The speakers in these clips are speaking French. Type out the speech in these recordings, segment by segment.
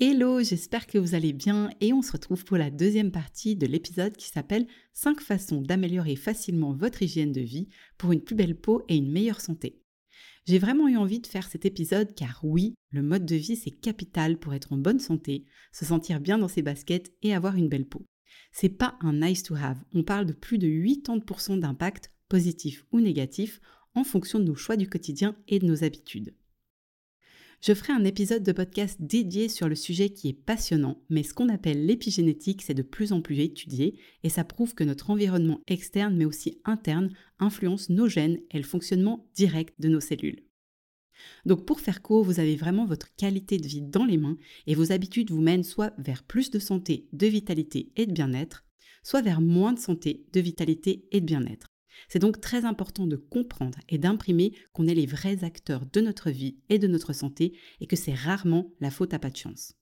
Hello, j'espère que vous allez bien et on se retrouve pour la deuxième partie de l'épisode qui s'appelle 5 façons d'améliorer facilement votre hygiène de vie pour une plus belle peau et une meilleure santé. J'ai vraiment eu envie de faire cet épisode car oui, le mode de vie c'est capital pour être en bonne santé, se sentir bien dans ses baskets et avoir une belle peau. C'est pas un nice to have, on parle de plus de 80% d'impact positif ou négatif en fonction de nos choix du quotidien et de nos habitudes. Je ferai un épisode de podcast dédié sur le sujet qui est passionnant, mais ce qu'on appelle l'épigénétique, c'est de plus en plus étudié et ça prouve que notre environnement externe mais aussi interne influence nos gènes et le fonctionnement direct de nos cellules. Donc pour faire court, vous avez vraiment votre qualité de vie dans les mains et vos habitudes vous mènent soit vers plus de santé, de vitalité et de bien-être, soit vers moins de santé, de vitalité et de bien-être. C'est donc très important de comprendre et d'imprimer qu'on est les vrais acteurs de notre vie et de notre santé et que c'est rarement la faute à pas de chance.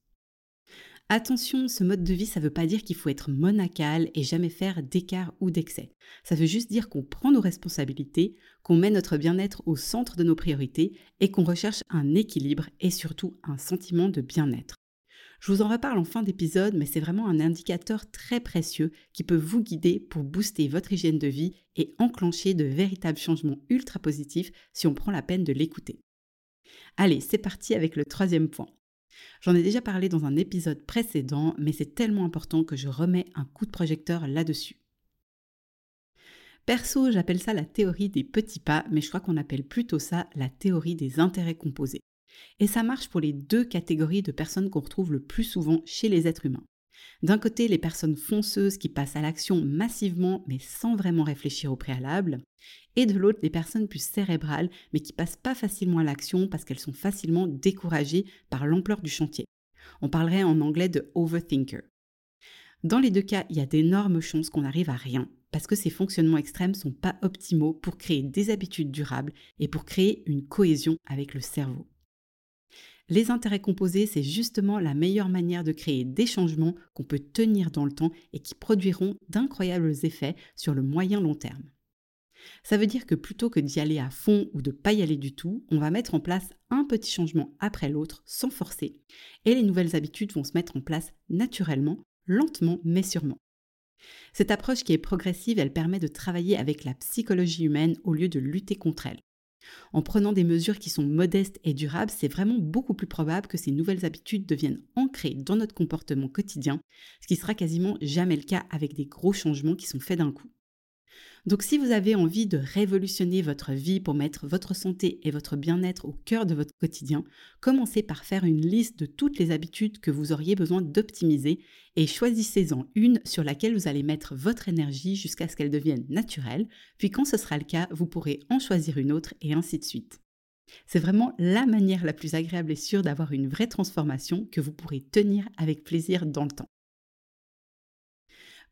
Attention, ce mode de vie, ça ne veut pas dire qu'il faut être monacal et jamais faire d'écart ou d'excès. Ça veut juste dire qu'on prend nos responsabilités, qu'on met notre bien-être au centre de nos priorités et qu'on recherche un équilibre et surtout un sentiment de bien-être. Je vous en reparle en fin d'épisode, mais c'est vraiment un indicateur très précieux qui peut vous guider pour booster votre hygiène de vie et enclencher de véritables changements ultra positifs si on prend la peine de l'écouter. Allez, c'est parti avec le troisième point. J'en ai déjà parlé dans un épisode précédent, mais c'est tellement important que je remets un coup de projecteur là-dessus. Perso, j'appelle ça la théorie des petits pas, mais je crois qu'on appelle plutôt ça la théorie des intérêts composés. Et ça marche pour les deux catégories de personnes qu'on retrouve le plus souvent chez les êtres humains. D'un côté, les personnes fonceuses qui passent à l'action massivement mais sans vraiment réfléchir au préalable, et de l'autre, les personnes plus cérébrales mais qui passent pas facilement à l'action parce qu'elles sont facilement découragées par l'ampleur du chantier. On parlerait en anglais de overthinker. Dans les deux cas, il y a d'énormes chances qu'on n'arrive à rien parce que ces fonctionnements extrêmes sont pas optimaux pour créer des habitudes durables et pour créer une cohésion avec le cerveau. Les intérêts composés, c'est justement la meilleure manière de créer des changements qu'on peut tenir dans le temps et qui produiront d'incroyables effets sur le moyen long terme. Ça veut dire que plutôt que d'y aller à fond ou de pas y aller du tout, on va mettre en place un petit changement après l'autre sans forcer et les nouvelles habitudes vont se mettre en place naturellement, lentement mais sûrement. Cette approche qui est progressive, elle permet de travailler avec la psychologie humaine au lieu de lutter contre elle. En prenant des mesures qui sont modestes et durables, c'est vraiment beaucoup plus probable que ces nouvelles habitudes deviennent ancrées dans notre comportement quotidien, ce qui sera quasiment jamais le cas avec des gros changements qui sont faits d'un coup. Donc si vous avez envie de révolutionner votre vie pour mettre votre santé et votre bien-être au cœur de votre quotidien, commencez par faire une liste de toutes les habitudes que vous auriez besoin d'optimiser et choisissez-en une sur laquelle vous allez mettre votre énergie jusqu'à ce qu'elle devienne naturelle, puis quand ce sera le cas, vous pourrez en choisir une autre et ainsi de suite. C'est vraiment la manière la plus agréable et sûre d'avoir une vraie transformation que vous pourrez tenir avec plaisir dans le temps.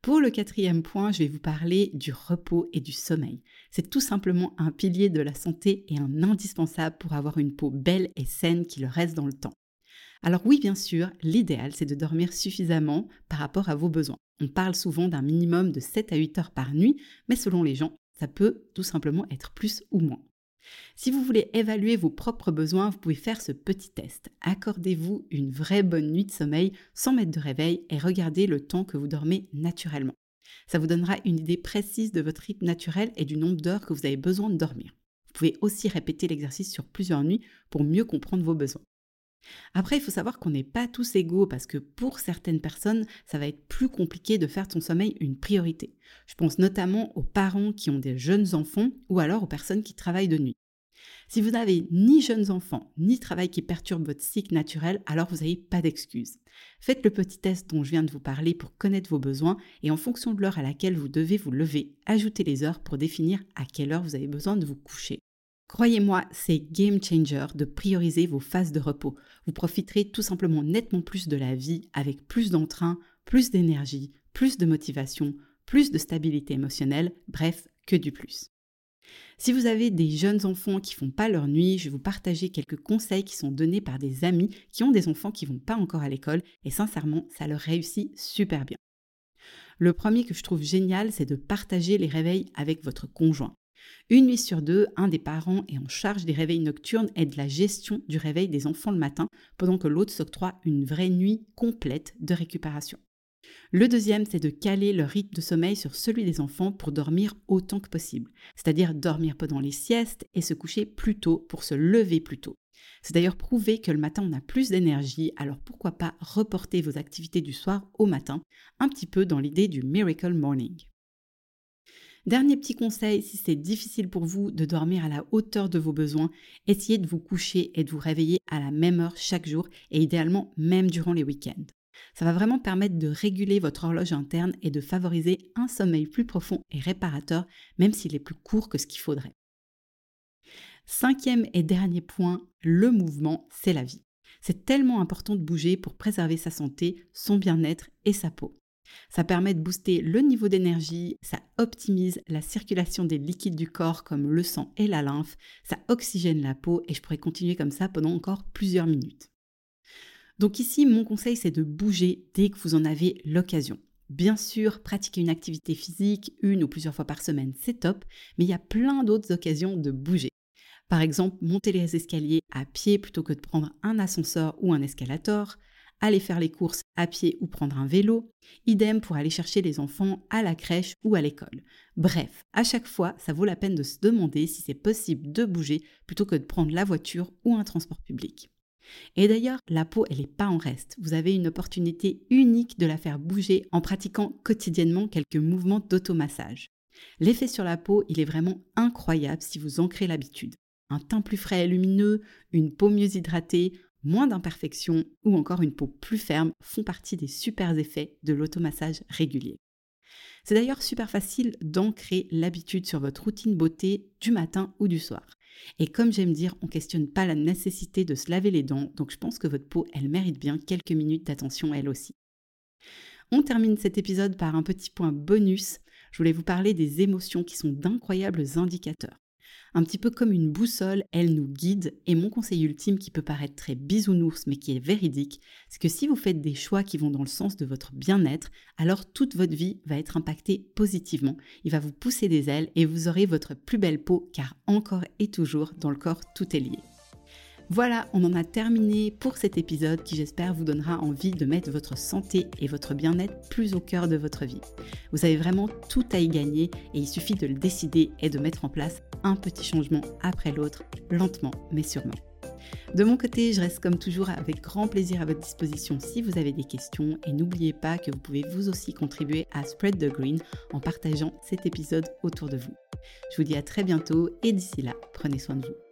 Pour le quatrième point, je vais vous parler du repos et du sommeil. C'est tout simplement un pilier de la santé et un indispensable pour avoir une peau belle et saine qui le reste dans le temps. Alors oui, bien sûr, l'idéal, c'est de dormir suffisamment par rapport à vos besoins. On parle souvent d'un minimum de 7 à 8 heures par nuit, mais selon les gens, ça peut tout simplement être plus ou moins. Si vous voulez évaluer vos propres besoins, vous pouvez faire ce petit test. Accordez-vous une vraie bonne nuit de sommeil sans mettre de réveil et regardez le temps que vous dormez naturellement. Ça vous donnera une idée précise de votre rythme naturel et du nombre d'heures que vous avez besoin de dormir. Vous pouvez aussi répéter l'exercice sur plusieurs nuits pour mieux comprendre vos besoins. Après, il faut savoir qu'on n'est pas tous égaux parce que pour certaines personnes, ça va être plus compliqué de faire ton sommeil une priorité. Je pense notamment aux parents qui ont des jeunes enfants ou alors aux personnes qui travaillent de nuit. Si vous n'avez ni jeunes enfants, ni travail qui perturbe votre cycle naturel, alors vous n'avez pas d'excuses. Faites le petit test dont je viens de vous parler pour connaître vos besoins et en fonction de l'heure à laquelle vous devez vous lever, ajoutez les heures pour définir à quelle heure vous avez besoin de vous coucher. Croyez-moi, c'est game changer de prioriser vos phases de repos. Vous profiterez tout simplement nettement plus de la vie avec plus d'entrain, plus d'énergie, plus de motivation, plus de stabilité émotionnelle, bref, que du plus. Si vous avez des jeunes enfants qui font pas leur nuit, je vais vous partager quelques conseils qui sont donnés par des amis qui ont des enfants qui vont pas encore à l'école et sincèrement, ça leur réussit super bien. Le premier que je trouve génial, c'est de partager les réveils avec votre conjoint. Une nuit sur deux, un des parents est en charge des réveils nocturnes et de la gestion du réveil des enfants le matin, pendant que l'autre s'octroie une vraie nuit complète de récupération. Le deuxième, c'est de caler le rythme de sommeil sur celui des enfants pour dormir autant que possible, c'est-à-dire dormir pendant les siestes et se coucher plus tôt pour se lever plus tôt. C'est d'ailleurs prouvé que le matin on a plus d'énergie, alors pourquoi pas reporter vos activités du soir au matin, un petit peu dans l'idée du Miracle Morning. Dernier petit conseil, si c'est difficile pour vous de dormir à la hauteur de vos besoins, essayez de vous coucher et de vous réveiller à la même heure chaque jour et idéalement même durant les week-ends. Ça va vraiment permettre de réguler votre horloge interne et de favoriser un sommeil plus profond et réparateur, même s'il est plus court que ce qu'il faudrait. Cinquième et dernier point, le mouvement, c'est la vie. C'est tellement important de bouger pour préserver sa santé, son bien-être et sa peau. Ça permet de booster le niveau d'énergie, ça optimise la circulation des liquides du corps comme le sang et la lymphe, ça oxygène la peau et je pourrais continuer comme ça pendant encore plusieurs minutes. Donc ici, mon conseil, c'est de bouger dès que vous en avez l'occasion. Bien sûr, pratiquer une activité physique une ou plusieurs fois par semaine, c'est top, mais il y a plein d'autres occasions de bouger. Par exemple, monter les escaliers à pied plutôt que de prendre un ascenseur ou un escalator, aller faire les courses à pied ou prendre un vélo, idem pour aller chercher les enfants à la crèche ou à l'école. Bref, à chaque fois, ça vaut la peine de se demander si c'est possible de bouger plutôt que de prendre la voiture ou un transport public. Et d'ailleurs, la peau, elle n'est pas en reste. Vous avez une opportunité unique de la faire bouger en pratiquant quotidiennement quelques mouvements d'automassage. L'effet sur la peau, il est vraiment incroyable si vous ancrez l'habitude. Un teint plus frais et lumineux, une peau mieux hydratée, moins d'imperfections ou encore une peau plus ferme font partie des super effets de l'automassage régulier. C'est d'ailleurs super facile d'ancrer l'habitude sur votre routine beauté du matin ou du soir. Et comme j'aime dire, on ne questionne pas la nécessité de se laver les dents, donc je pense que votre peau, elle mérite bien quelques minutes d'attention elle aussi. On termine cet épisode par un petit point bonus. Je voulais vous parler des émotions qui sont d'incroyables indicateurs. Un petit peu comme une boussole, elle nous guide et mon conseil ultime qui peut paraître très bisounours mais qui est véridique, c'est que si vous faites des choix qui vont dans le sens de votre bien-être, alors toute votre vie va être impactée positivement. Il va vous pousser des ailes et vous aurez votre plus belle peau car encore et toujours dans le corps tout est lié. Voilà, on en a terminé pour cet épisode qui j'espère vous donnera envie de mettre votre santé et votre bien-être plus au cœur de votre vie. Vous avez vraiment tout à y gagner et il suffit de le décider et de mettre en place un petit changement après l'autre, lentement mais sûrement. De mon côté, je reste comme toujours avec grand plaisir à votre disposition si vous avez des questions et n'oubliez pas que vous pouvez vous aussi contribuer à Spread the Green en partageant cet épisode autour de vous. Je vous dis à très bientôt et d'ici là, prenez soin de vous.